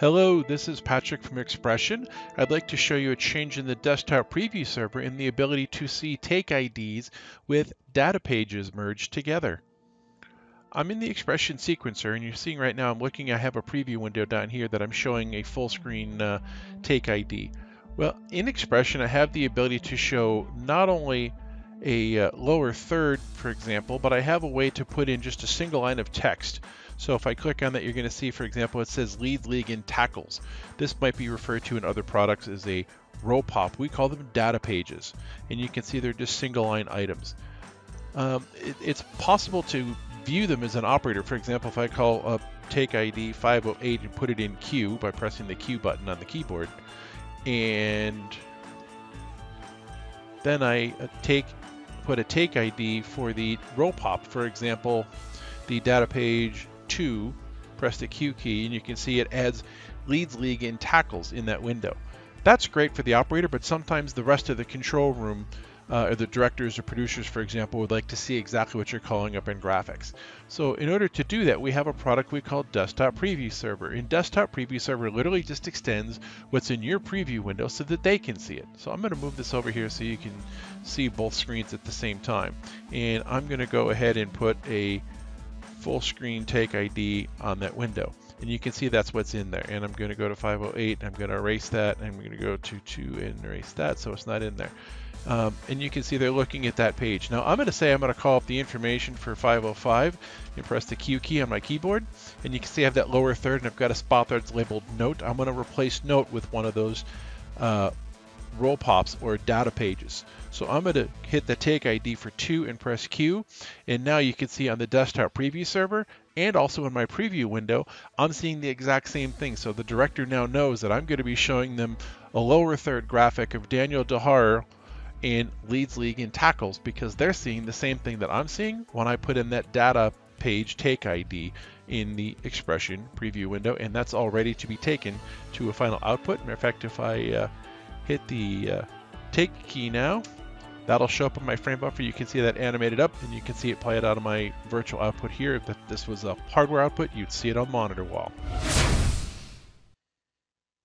Hello, this is Patrick from XPression. I'd like to show you a change in the desktop preview server in the ability to see take IDs with data pages merged together. I'm in the XPression sequencer and you're seeing right now I'm looking I have a preview window down here that I'm showing a full screen uh, take ID. Well in XPression I have the ability to show not only a uh, lower third for example but I have a way to put in just a single line of text so if I click on that, you're going to see, for example, it says lead league in tackles. This might be referred to in other products as a row pop. We call them data pages. And you can see they're just single line items. Um, it, it's possible to view them as an operator. For example, if I call up take ID 508 and put it in queue by pressing the Q button on the keyboard, and then I uh, take put a take ID for the row pop. For example, the data page 2, press the Q key, and you can see it adds leads league in tackles in that window. That's great for the operator, but sometimes the rest of the control room, uh, or the directors or producers, for example, would like to see exactly what you're calling up in graphics. So in order to do that, we have a product we call Desktop Preview Server. And Desktop Preview Server literally just extends what's in your preview window so that they can see it. So I'm going to move this over here so you can see both screens at the same time. And I'm going to go ahead and put a full screen take ID on that window. And you can see that's what's in there. And I'm going to go to 508, I'm going to erase that, and I'm going to go to 2 and erase that so it's not in there. Um, and you can see they're looking at that page. Now I'm going to say I'm going to call up the information for 505 and press the Q key on my keyboard. And you can see I have that lower third and I've got a spot there that's labeled note. I'm going to replace note with one of those uh, row pops or data pages. So I'm going to hit the take ID for 2 and press Q. And now you can see on the desktop preview server and also in my preview window, I'm seeing the exact same thing. So the director now knows that I'm going to be showing them a lower third graphic of Daniel Dehar in leads league in tackles because they're seeing the same thing that I'm seeing when I put in that data page take ID in the XPression preview window and that's all ready to be taken to a final output. Matter of fact, if I uh, hit the uh, take key now, that'll show up on my frame buffer. You can see that animated up and you can see it play it out of my virtual output here. If this was a hardware output, you'd see it on monitor wall.